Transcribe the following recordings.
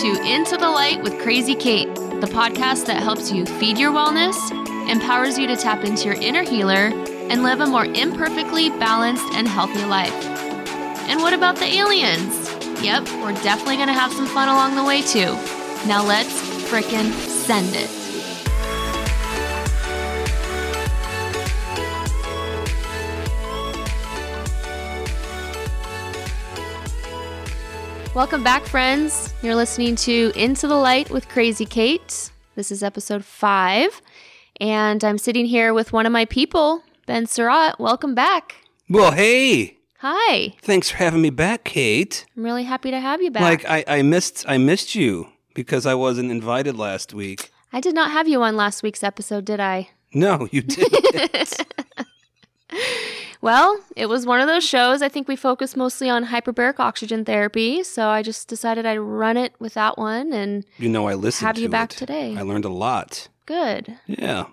to Into the Light with Crazy Cait, the podcast that helps you feed your wellness, empowers you to tap into your inner healer, and live a more imperfectly balanced and healthy life. And what about the aliens? Yep, we're definitely going to have some fun along the way too. Now let's frickin' send it. Welcome back, friends. You're listening to Into the Light with Crazy Cait. This is episode five, and I'm sitting here with one of my people, Ben Surratt. Welcome back. Well, hey, Hi. thanks for having me back, Kate. I'm really happy to have you back. Like I, I missed I missed you because I wasn't invited last week. I did not have you on last week's episode, did I? No, you didn't. Well, it was one of those shows. I think we focused mostly on hyperbaric oxygen therapy, so I just decided I'd run it with that one and you know I listened Have to you back it. today. I learned a lot. good. Yeah.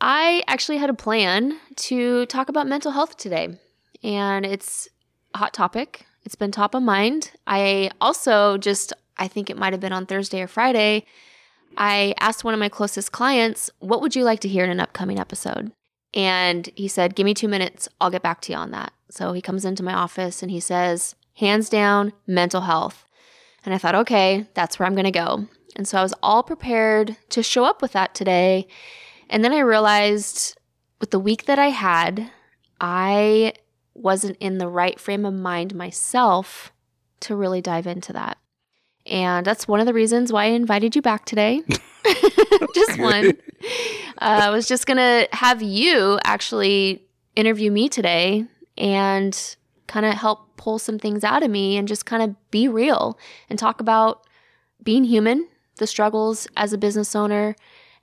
I actually had a plan to talk about mental health today, and it's a hot topic. It's been top of mind. I also just, I think it might have been on Thursday or Friday, I asked one of my closest clients, What would you like to hear in an upcoming episode? And he said, Give me two minutes. I'll get back to you on that. So he comes into my office and he says, Hands down, mental health. And I thought, okay, that's where I'm going to go. And so I was all prepared to show up with that today. And then I realized with the week that I had, I wasn't in the right frame of mind myself to really dive into that. And that's one of the reasons why I invited you back today. just one. Uh, I was just going to have you actually interview me today and kind of help pull some things out of me and just kind of be real and talk about being human, the struggles as a business owner,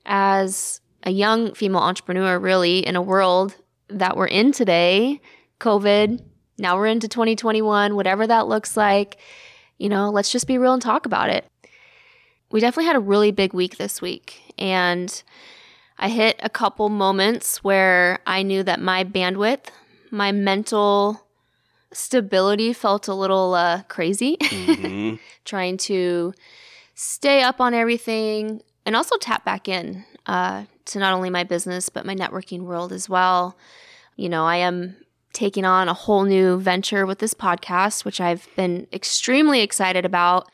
as a young female entrepreneur, really, in a world that we're in today COVID, now we're into 2021, whatever that looks like. You know, let's just be real and talk about it. We definitely had a really big week this week, and I hit a couple moments where I knew that my bandwidth, my mental stability felt a little uh, crazy, Mhm. trying to stay up on everything and also tap back in uh, to not only my business, but my networking world as well. You know, I am taking on a whole new venture with this podcast, which I've been extremely excited about.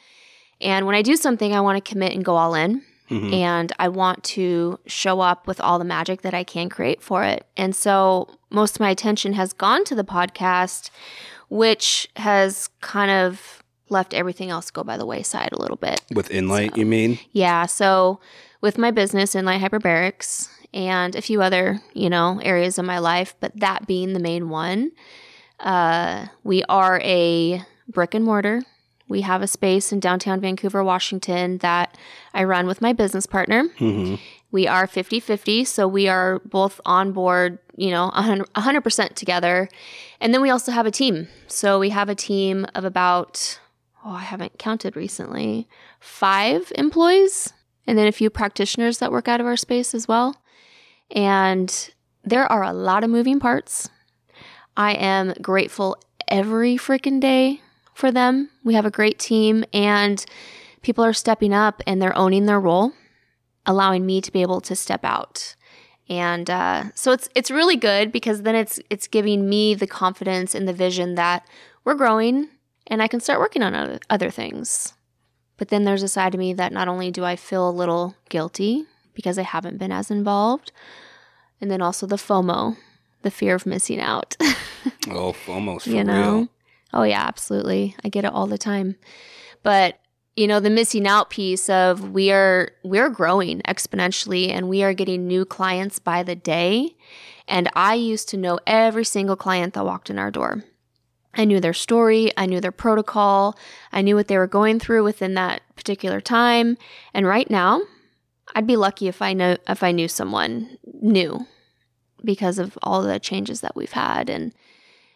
And when I do something, I want to commit and go all in Mhm. and I want to show up with all the magic that I can create for it. And so most of my attention has gone to the podcast, which has kind of left everything else go by the wayside a little bit. With Inlight, you mean? Yeah, so with my business Inlight Hyperbarics and a few other, you know, areas of my life, but that being the main one, uh, we are a brick and mortar. We have a space in downtown Vancouver, Washington that I run with my business partner. hmm We are 50 50, so we are both on board, you know, 100 100% together. And then we also have a team. So we have a team of about, oh, I haven't counted recently, five employees, and then a few practitioners that work out of our space as well. And there are a lot of moving parts. I am grateful every freaking day for them. We have a great team, and people are stepping up and they're owning their role allowing me to be able to step out. And uh, so it's it's really good because then it's it's giving me the confidence and the vision that we're growing and I can start working on other, other things. But then there's a side of me that not only do I feel a little guilty because I haven't been as involved, and then also the FOMO, the fear of missing out. Oh, for you know? real. Oh yeah, absolutely. I get it all the time. But you know, the missing out piece of we are we're growing exponentially and we are getting new clients by the day. And I used to know every single client that walked in our door. I knew their story, I knew their protocol, I knew what they were going through within that particular time. And right now, I'd be lucky if I know if I knew someone new because of all the changes that we've had and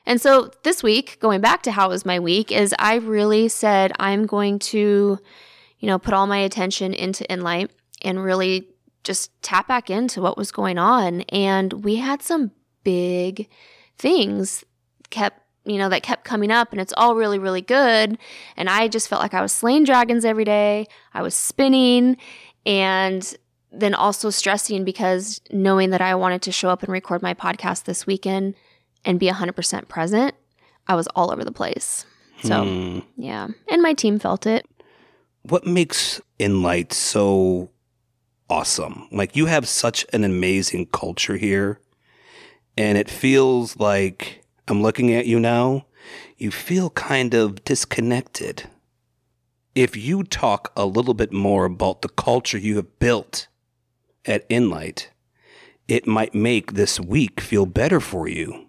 and so this week, going back to how was my week, is I really said I'm going to, you know, put all my attention into Inlight and really just tap back into what was going on. And we had some big things kept you know, that kept coming up and it's all really, really good. And I just felt like I was slaying dragons every day. I was spinning and then also stressing because knowing that I wanted to show up and record my podcast this weekend and be 100% present, I was all over the place. So, Hmm. yeah. And my team felt it. What makes Inlight so awesome? Like you have such an amazing culture here, and it feels like I'm looking at you now. You feel kind of disconnected. If you talk a little bit more about the culture you have built at Inlight, it might make this week feel better for you.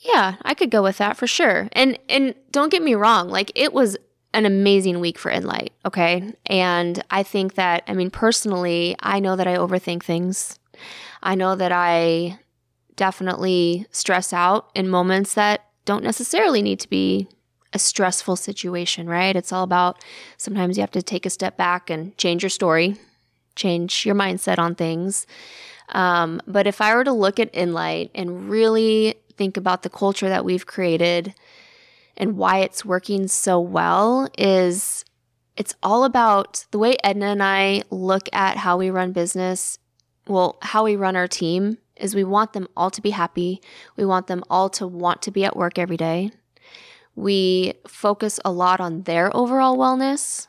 Yeah, I could go with that for sure. And and don't get me wrong, like it was an amazing week for Inlight, okay? And I think that I mean personally, I know that I overthink things. I know that I definitely stress out in moments that don't necessarily need to be a stressful situation, right? It's all about sometimes you have to take a step back and change your story, change your mindset on things. Um, but if I were to look at Inlight and really think about the culture that we've created and why it's working so well, is it's all about the way Edna and I look at how we run business. Well, how we run our team is we want them all to be happy. We want them all to want to be at work every day. We focus a lot on their overall wellness,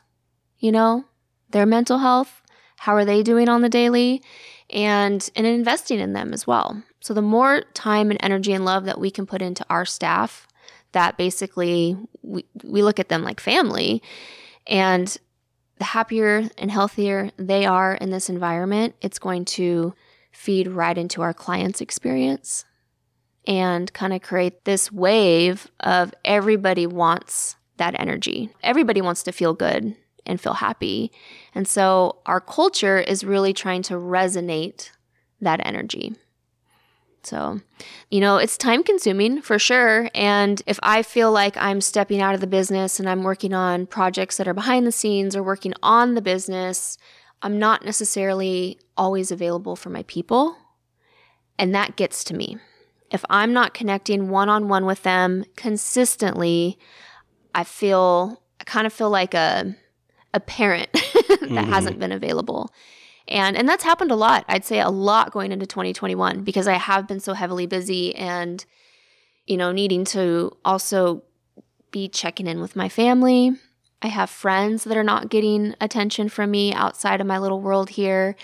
you know, their mental health. How are they doing on the daily? And, and investing in them as well. So the more time and energy and love that we can put into our staff, that basically we, we look at them like family. And the happier and healthier they are in this environment, it's going to feed right into our clients' experience and kind of create this wave of everybody wants that energy. Everybody wants to feel good and feel happy. And so our culture is really trying to resonate that energy. So, you know, it's time consuming for sure. And if I feel like I'm stepping out of the business and I'm working on projects that are behind the scenes or working on the business, I'm not necessarily always available for my people. And that gets to me. If I'm not connecting one on one with them consistently, I feel, I kind of feel like a, a parent that Mhm. hasn't been available. And and that's happened a lot. I'd say a lot going into 2021 because I have been so heavily busy and you know, needing to also be checking in with my family. I have friends that are not getting attention from me outside of my little world here.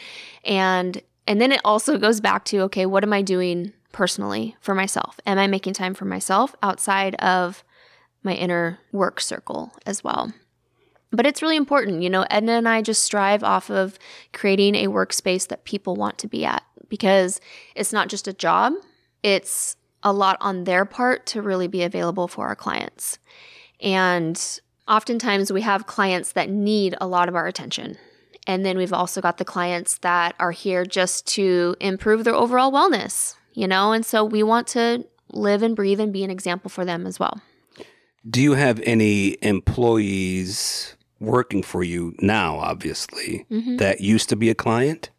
And and then it also goes back to okay, what am I doing personally for myself? Am I making time for myself outside of my inner work circle as well? But it's really important. You know, Edna and I just strive off of creating a workspace that people want to be at because it's not just a job, it's a lot on their part to really be available for our clients. And oftentimes we have clients that need a lot of our attention. And then we've also got the clients that are here just to improve their overall wellness, you know? And so we want to live and breathe and be an example for them as well. Do you have any employees working for you now, obviously, Mhm. that used to be a client?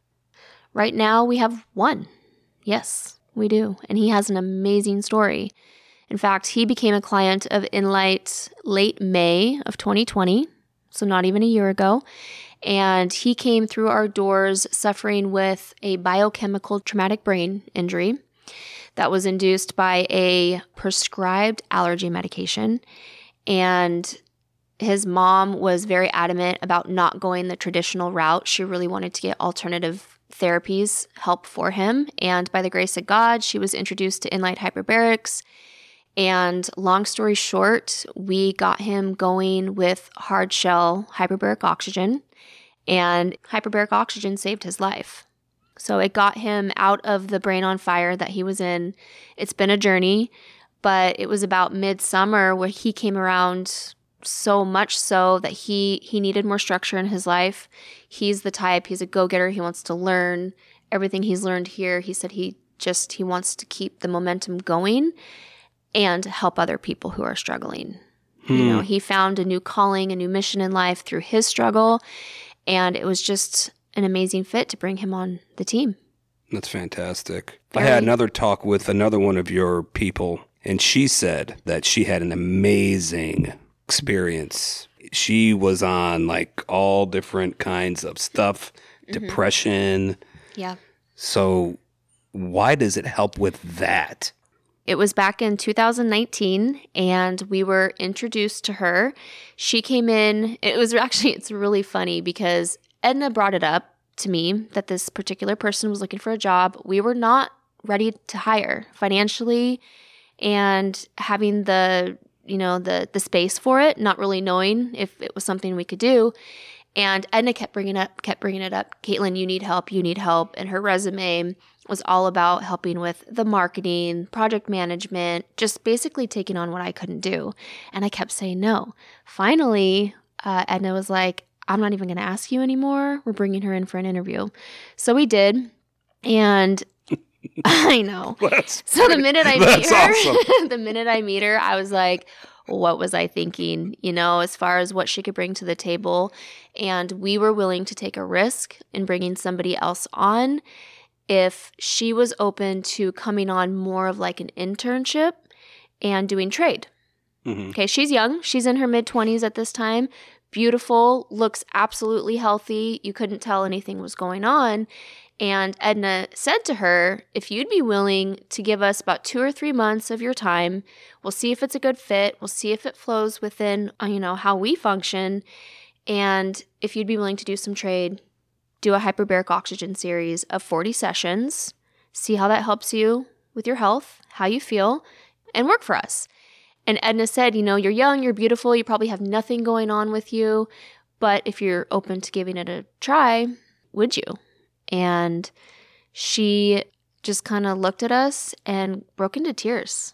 Right now, we have one. Yes, we do. And he has an amazing story. In fact, he became a client of Inlight late May of 2020, so not even a year ago. And he came through our doors suffering with a biochemical traumatic brain injury that was induced by a prescribed allergy medication. And his mom was very adamant about not going the traditional route. She really wanted to get alternative therapies help for him. And by the grace of God, she was introduced to Inlight Hyperbarics. And long story short, we got him going with hard shell hyperbaric oxygen, and hyperbaric oxygen saved his life. So it got him out of the brain on fire that he was in. It's been a journey, but it was about midsummer where he came around so much so that he he needed more structure in his life. He's the type, he's a go-getter, he wants to learn everything he's learned here. He said he just he wants to keep the momentum going and help other people who are struggling. You hmm. know, he found a new calling, a new mission in life through his struggle, and it was just an amazing fit to bring him on the team. That's fantastic. I had another talk with another one of your people, And she said that she had an amazing experience. She was on like all different kinds of stuff, mm-hmm. depression. Yeah. So, why does it help with that? It was back in 2019 and we were introduced to her. She came in. It was actually it's really funny because Edna brought it up to me that this particular person was looking for a job. We were not ready to hire financially and having the, you know, the the space for it, not really knowing if it was something we could do. And Edna kept bringing up, kept bringing it up. Caitlin, you need help. You need help. And her resume was all about helping with the marketing, project management, just basically taking on what I couldn't do. And I kept saying no. Finally, uh, Edna was like, I'm not even going to ask you anymore. We're bringing her in for an interview. So we did. And I know. That's So the minute I meet her, awesome. the minute I meet her, I was like, what was I thinking, you know, as far as what she could bring to the table. And we were willing to take a risk in bringing somebody else on if she was open to coming on more of like an internship and doing trade. Mhm. Okay, she's young. She's in her mid 20s at this time. Beautiful, looks absolutely healthy. You couldn't tell anything was going on. And Edna said to her, If you'd be willing to give us about two or three months of your time, we'll see if it's a good fit. We'll see if it flows within, uh, you know, how we function. And if you'd be willing to do some trade, do a hyperbaric oxygen series of 40 sessions, see how that helps you with your health, how you feel, and work for us. And Edna said, You know, you're young, you're beautiful, you probably have nothing going on with you, but if you're open to giving it a try, would you? And she just kind of looked at us and broke into tears.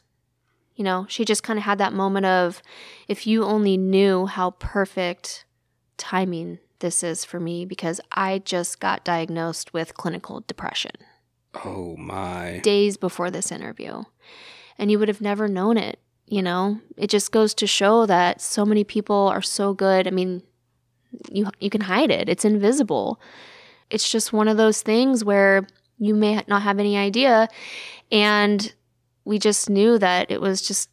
You know, she just kind of had that moment of, if you only knew how perfect timing this is for me, because I just got diagnosed with clinical depression Oh my. days before this interview. And you would have never known it, you know? It just goes to show that so many people are so good. I mean, you you can hide it. It's invisible. It's just one of those things where you may not have any idea and we just knew that it was just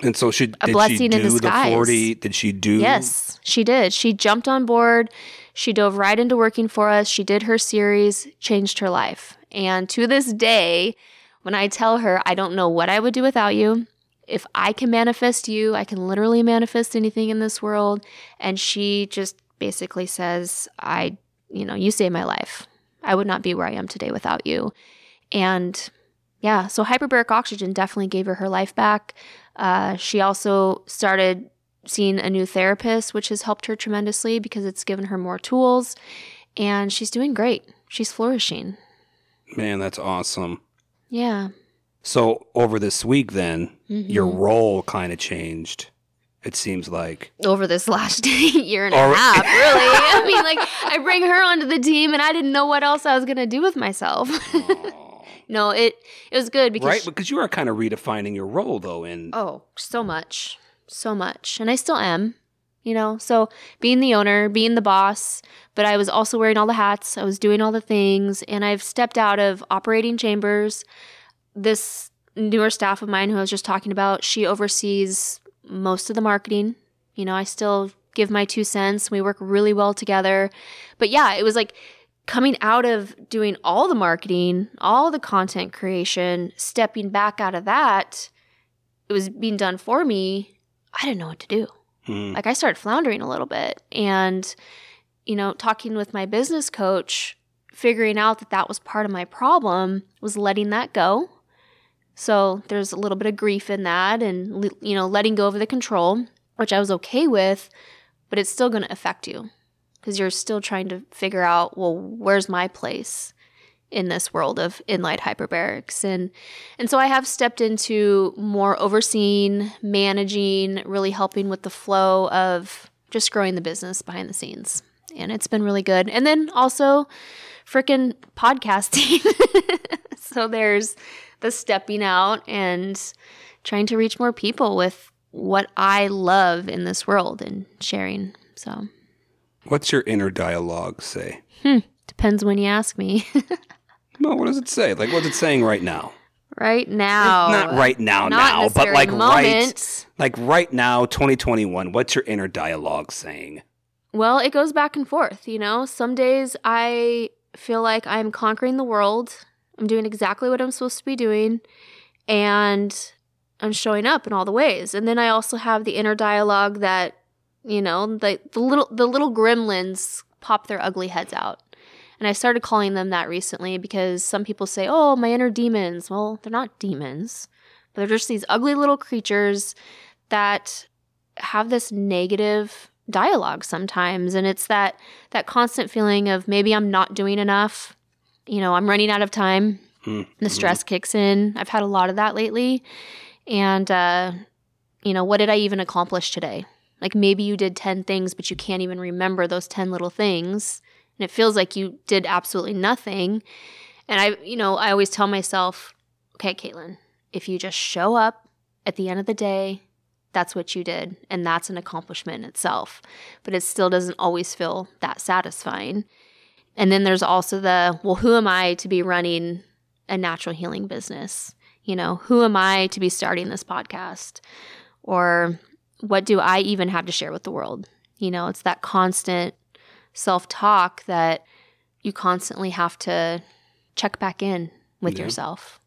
And so she A did blessing she in do the disguise. 40 did she do Yes, she did. She jumped on board. She dove right into working for us. She did her series, changed her life. And to this day, when I tell her I don't know what I would do without you, if I can manifest you, I can literally manifest anything in this world. And she just basically says, I, you know, you saved my life. I would not be where I am today without you. And yeah, so hyperbaric oxygen definitely gave her her life back. Uh, she also started seeing a new therapist, which has helped her tremendously because it's given her more tools. And she's doing great. She's flourishing. Man, that's awesome. Yeah. So over this week then, Mhm. your role kind of changed. It seems like. over this last year and a half, really. I mean, like, I bring her onto the team and I didn't know what else I was going to do with myself. no, it, it was good because, right? Because you are kind of redefining your role though in oh, so much, so much. And I still am, you know? So being the owner, being the boss, but I was also wearing all the hats, I was doing all the things, and I've stepped out of operating chambers. This newer staff of mine who I was just talking about, she oversees most of the marketing. You know, I still give my two cents. We work really well together. But yeah, it was like coming out of doing all the marketing, all the content creation, stepping back out of that, it was being done for me. I didn't know what to do. Hmm. Like I started floundering a little bit and you know, talking with my business coach, figuring out that that was part of my problem was letting that go. So there's a little bit of grief in that and you know, letting go of the control, which I was okay with, but it's still going to affect you because you're still trying to figure out, well, where's my place in this world of inlight hyperbarics and and so I have stepped into more overseeing, managing, really helping with the flow of just growing the business behind the scenes. And it's been really good. And then also freaking podcasting. so there's the stepping out and trying to reach more people with what I love in this world and sharing. So What's your inner dialogue say? Hmm, depends when you ask me. No, what does it say? Like what's it saying right now? right now. Not right now, Not now, but like right, like right now, 2021. What's your inner dialogue saying? Well, it goes back and forth, you know. Some days I feel like I'm conquering the world. I'm doing exactly what I'm supposed to be doing and I'm showing up in all the ways. And then I also have the inner dialogue that, you know, the, the little the little gremlins pop their ugly heads out. And I started calling them that recently because some people say, "Oh, my inner demons." Well, they're not demons. But they're just these ugly little creatures that have this negative dialogue sometimes and it's that that constant feeling of maybe I'm not doing enough. You know, I'm running out of time. Mm, The stress kicks in. I've had a lot of that lately. And uh you know, what did I even accomplish today? Like maybe you did 10 things but you can't even remember those 10 little things and it feels like you did absolutely nothing. And I, you know, I always tell myself, okay, Caitlin, if you just show up at the end of the day, that's what you did. And that's an accomplishment in itself. But it still doesn't always feel that satisfying. And then there's also the, well, who am I to be running a natural healing business? You know, who am I to be starting this podcast? Or what do I even have to share with the world? You know, it's that constant self talk that you constantly have to check back in with Yeah. yourself.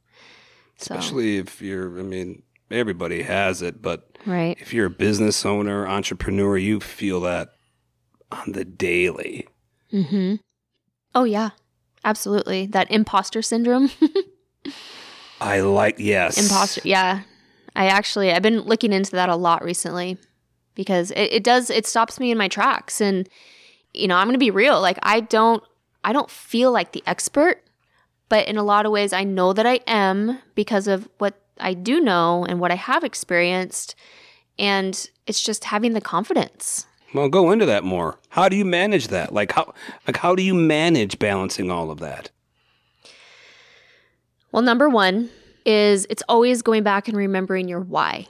So, Especially if you're, I mean, everybody has it, but right. if you're a business owner, entrepreneur, you feel that on the daily. Mm-hmm. Oh yeah, absolutely. That imposter syndrome. I like, yes. imposter. Yeah, I actually I've been looking into that a lot recently because it, it does it stops me in my tracks and you know I'm gonna be real. Like I don't I don't feel like the expert, but in a lot of ways I know that I am because of what I do know and what I have experienced, and it's just having the confidence. Well, go into that more. How do you manage that? Like how like how do you manage balancing all of that? Well, number one is it's always going back and remembering your why.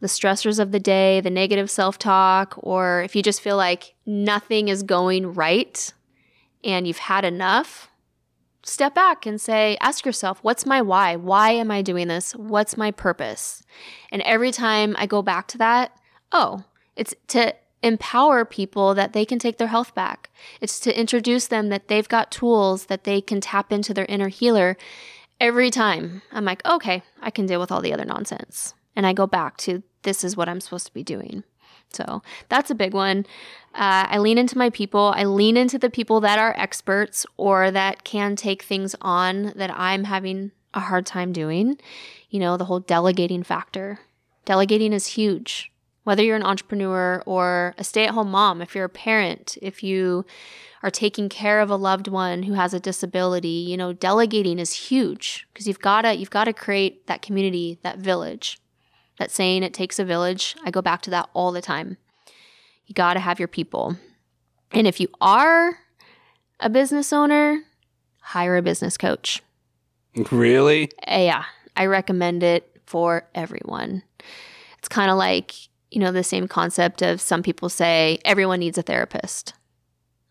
The stressors of the day, the negative self talk, or if you just feel like nothing is going right and you've had enough, step back and say, ask yourself, what's my why? Why am I doing this? What's my purpose? And every time I go back to that, oh, it's to empower people that they can take their health back. It's to introduce them that they've got tools that they can tap into their inner healer every time I'm like, okay, I can deal with all the other nonsense. And I go back to this is what I'm supposed to be doing. So that's a big one. Uh, I lean into my people. I lean into the people that are experts or that can take things on that I'm having a hard time doing. You know, the whole delegating factor. Delegating is huge. Whether you're an entrepreneur or a stay at home mom, if you're a parent, if you are taking care of a loved one who has a disability, you know, delegating is huge because you've got to you've got to create that community, that village. That saying it takes a village. I go back to that all the time. You got to have your people. And if you are a business owner, hire a business coach. Really? Uh, yeah, I recommend it for everyone. It's kind of like, you know, the same concept of some people say everyone needs a therapist,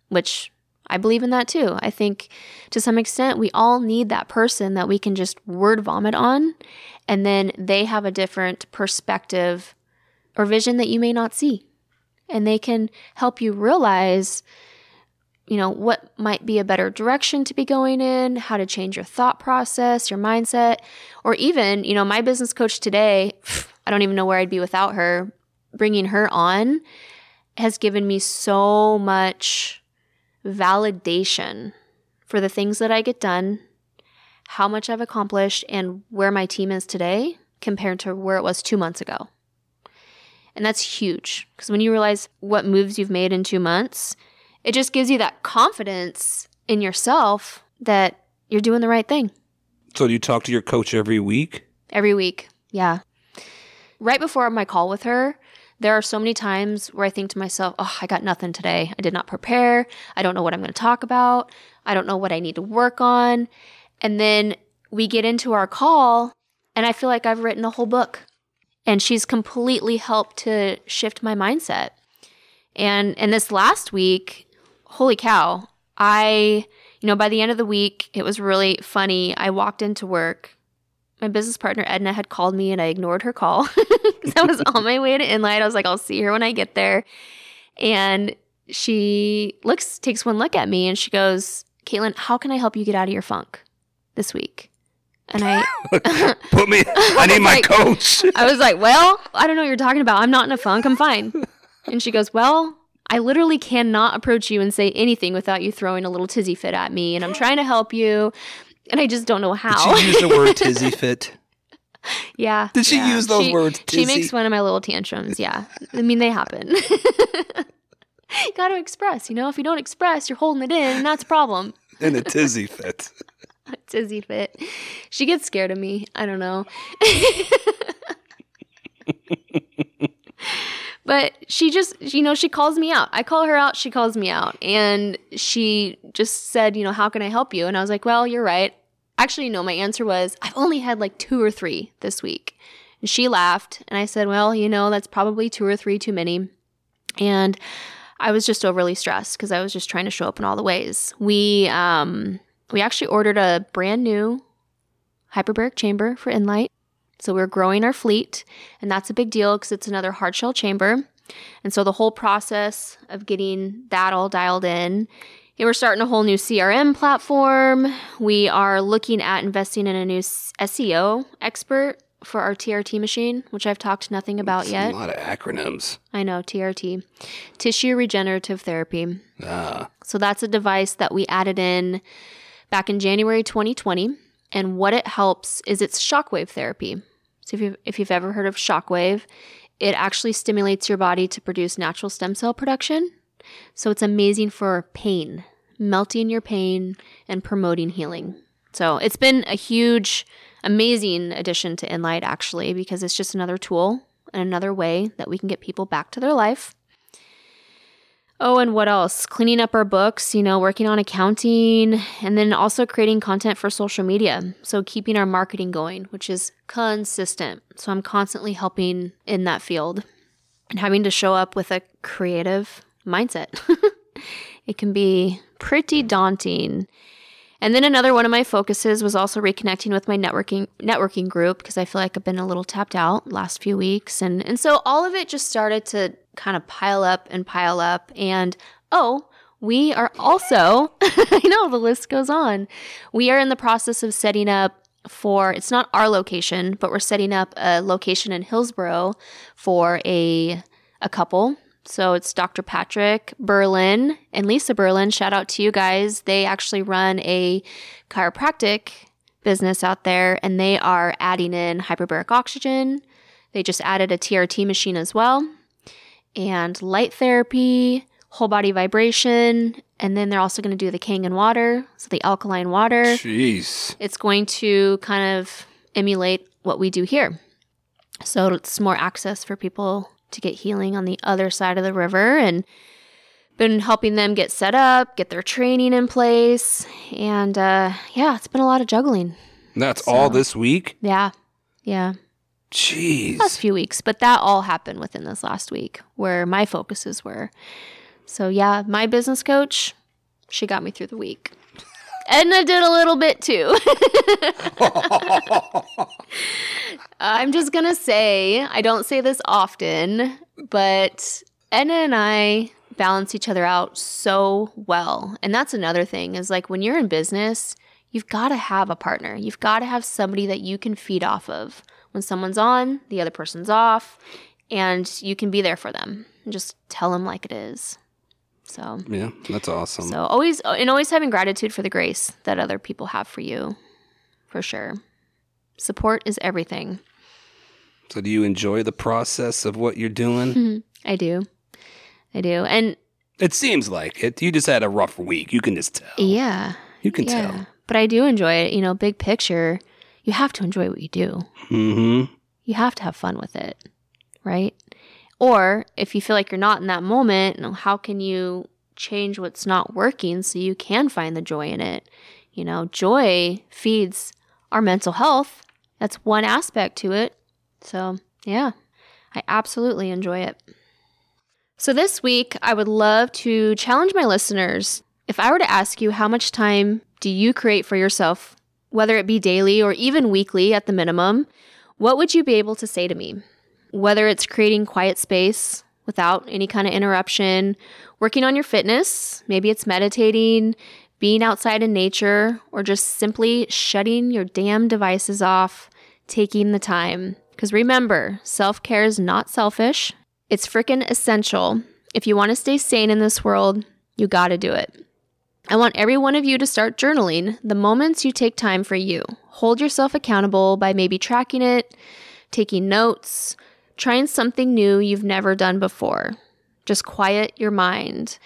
which I believe in that too. I think to some extent we all need that person that we can just word vomit on, and then they have a different perspective or vision that you may not see. And they can help you realize you know, what might be a better direction to be going in, how to change your thought process, your mindset, or even, you know, my business coach today, I don't even know where I'd be without her. Bringing her on has given me so much validation for the things that I get done, how much I've accomplished, and where my team is today compared to where it was two months ago. And that's huge because when you realize what moves you've made in two months, it just gives you that confidence in yourself that you're doing the right thing So do you talk to your coach every week? every week. Yeah. Right before my call with her, there are so many times where I think to myself, oh, I got nothing today. I did not prepare. I don't know what I'm going to talk about. I don't know what I need to work on. And then we get into our call, and I feel like I've written a whole book. And she's completely helped to shift my mindset. And and this last week, holy cow, I, you know, by the end of the week, it was really funny. I walked into work. My business partner Edna had called me and I ignored her call because I was on my way to Inlight. I was like, I'll see her when I get there. And she looks, takes one look at me and she goes, Caitlin, how can I help you get out of your funk this week? And I Put me, I need my like- coach. I was like, Well, I don't know what you're talking about. I'm not in a funk. I'm fine. And she goes, Well, I literally cannot approach you and say anything without you throwing a little tizzy fit at me. And I'm trying to help you. And I just don't know how. Did she use the word tizzy fit? yeah. Did she yeah. use those She- words? She makes one of my little tantrums. Yeah. I mean, they happen. Got to express, you know? If you don't express, you're holding it in, and that's a problem. in a tizzy fit. a Tizzy fit. She gets scared of me. I don't know. but she just, you know, she calls me out. I call her out. She calls me out. And she just said, you know, how can I help you? And I was like, well, you're right. Actually, no, my answer was, I've only had like two or three this week. And she laughed. And I said, well, you know, that's probably two or three too many. And I was just overly stressed because I was just trying to show up in all the ways. We, um, we actually ordered a brand new hyperbaric chamber for Inlight. So we're growing our fleet, and that's a big deal because it's another hard shell chamber. And so the whole process of getting that all dialed in. We're starting a whole new CRM platform. We are looking at investing in a new SEO expert for our TRT machine, which I've talked nothing about It's yet. A lot of acronyms. I know, TRT. Tissue regenerative therapy. Ah, So that's a device that we added in back in January 2020. And what it helps is it's shockwave therapy. So if you've, if you've ever heard of shockwave, it actually stimulates your body to produce natural stem cell production. So it's amazing for pain, melting your pain and promoting healing. So it's been a huge, amazing addition to Inlight actually, because it's just another tool and another way that we can get people back to their life. Oh, and what else? Cleaning up our books, you know, working on accounting, and then also creating content for social media. So keeping our marketing going, which is consistent. So I'm constantly helping in that field and having to show up with a creative mindset. it can be pretty daunting. And then another one of my focuses was also reconnecting with my networking networking group because I feel like I've been a little tapped out last few weeks. And and so all of it just started to kind of pile up and pile up. And oh, we are also, I know the list goes on. We are in the process of setting up for, it's not our location, but we're setting up a location in Hillsboro for a, a couple. So it's Dr. Patrick Berlin and Lisa Berlin. Shout out to you guys. They actually run a chiropractic business out there and they are adding in hyperbaric oxygen. They just added a TRT machine as well and light therapy, whole body vibration, and then they're also going to do the Kangen water, so the alkaline water. jeez. It's going to kind of emulate what we do here. So it's more access for people to get healing on the other side of the river and been helping them get set up, get their training in place. And uh, yeah, it's been a lot of juggling. That's all this week? Yeah. Yeah. Jeez. last few weeks, but that all happened within this last week where my focuses were. So yeah, my business coach, she got me through the week. Edna did a little bit too. I'm just gonna say, I don't say this often, but Edna and I balance each other out so well. And that's another thing is like when you're in business, you've got to have a partner. You've got to have somebody that you can feed off of. When someone's on, the other person's off, and you can be there for them and just tell them like it is. So, yeah, that's awesome. so always and always having gratitude for the grace that other people have for you, for sure. Support is everything. So, do you enjoy the process of what you're doing? I do, I do, and it seems like it. You just had a rough week. You can just tell. yeah, You can yeah. tell. But I do enjoy it. You know, big picture, you have to enjoy what you do. Mm-hmm. You have to have fun with it, right? Or if you feel like you're not in that moment, how can you change what's not working so you can find the joy in it? You know, joy feeds our mental health. That's one aspect to it. So, yeah, I absolutely enjoy it. So, this week, I would love to challenge my listeners. If I were to ask you, how much time do you create for yourself whether it be daily or even weekly at the minimum, what would you be able to say to me? Whether it's creating quiet space without any kind of interruption, working on your fitness, maybe it's meditating, being outside in nature, or just simply shutting your damn devices off, taking the time. Because remember, self care is not selfish, it's freaking essential. If you want to stay sane in this world, you gotta do it. I want every one of you to start journaling the moments you take time for you. Hold yourself accountable by maybe tracking it, taking notes, trying something new you've never done before. Just quiet your mind.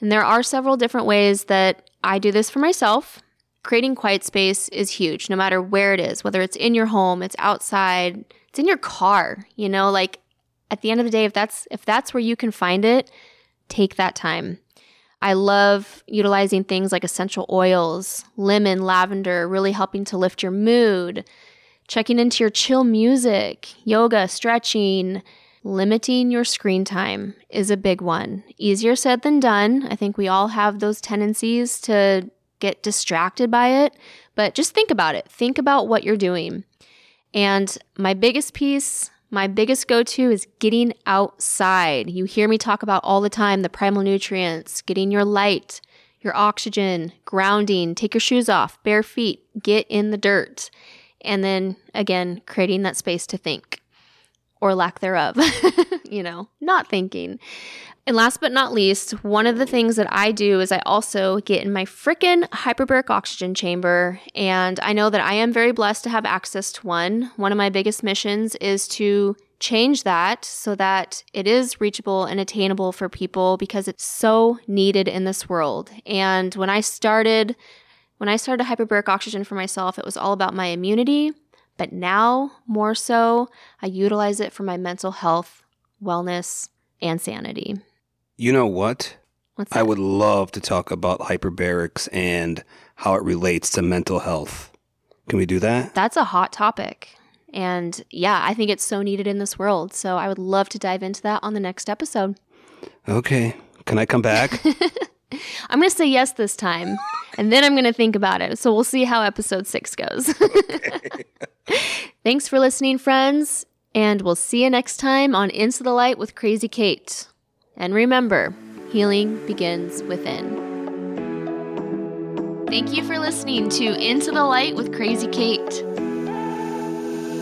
And there are several different ways that I do this for myself. Creating quiet space is huge, no matter where it is, whether it's in your home, it's outside, it's in your car, you know, like at the end of the day if that's if that's where you can find it, take that time. I love utilizing things like essential oils, lemon, lavender, really helping to lift your mood, checking into your chill music, yoga, stretching, limiting your screen time is a big one. Easier said than done. I think we all have those tendencies to get distracted by it, but just think about it. Think about what you're doing. And my biggest piece my biggest go to is getting outside. You hear me talk about all the time the primal nutrients, getting your light, your oxygen, grounding, take your shoes off, bare feet, get in the dirt. And then again, creating that space to think or lack thereof, you know, not thinking. And last but not least, one of the things that I do is I also get in my freaking hyperbaric oxygen chamber. And I know that I am very blessed to have access to one. One of my biggest missions is to change that so that it is reachable and attainable for people because it's so needed in this world. And when I started, when I started hyperbaric oxygen for myself, it was all about my immunity. But now, more so, I utilize it for my mental health, wellness, and sanity. You know what? What's that? I would love to talk about hyperbarics and how it relates to mental health. Can we do that? That's a hot topic. And yeah, I think it's so needed in this world. So I would love to dive into that on the next episode. Okay. Can I come back? I'm going to say yes this time, and then I'm going to think about it. So we'll see how episode six goes. Thanks for listening, friends. And we'll see you next time on Into the Light with Crazy Cait. And remember, healing begins within. Thank you for listening to Into the Light with Crazy Cait.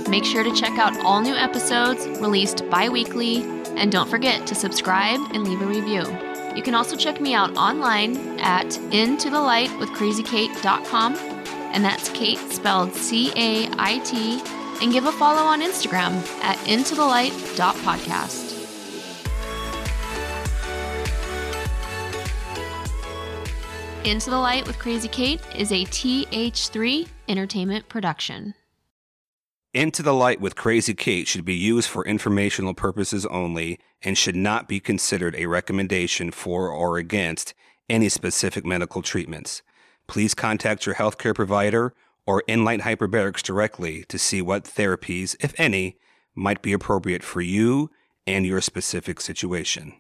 Make sure to check out all new episodes released bi weekly, and don't forget to subscribe and leave a review. You can also check me out online at intothelightwithcrazycait.com, and that's Kate spelled C A I T, and give a follow on Instagram at intothelight.podcast. Into the Light with Crazy Cait is a TH3 entertainment production. Into the Light with Crazy Cait should be used for informational purposes only and should not be considered a recommendation for or against any specific medical treatments. Please contact your healthcare provider or Inlight Hyperbarics directly to see what therapies, if any, might be appropriate for you and your specific situation.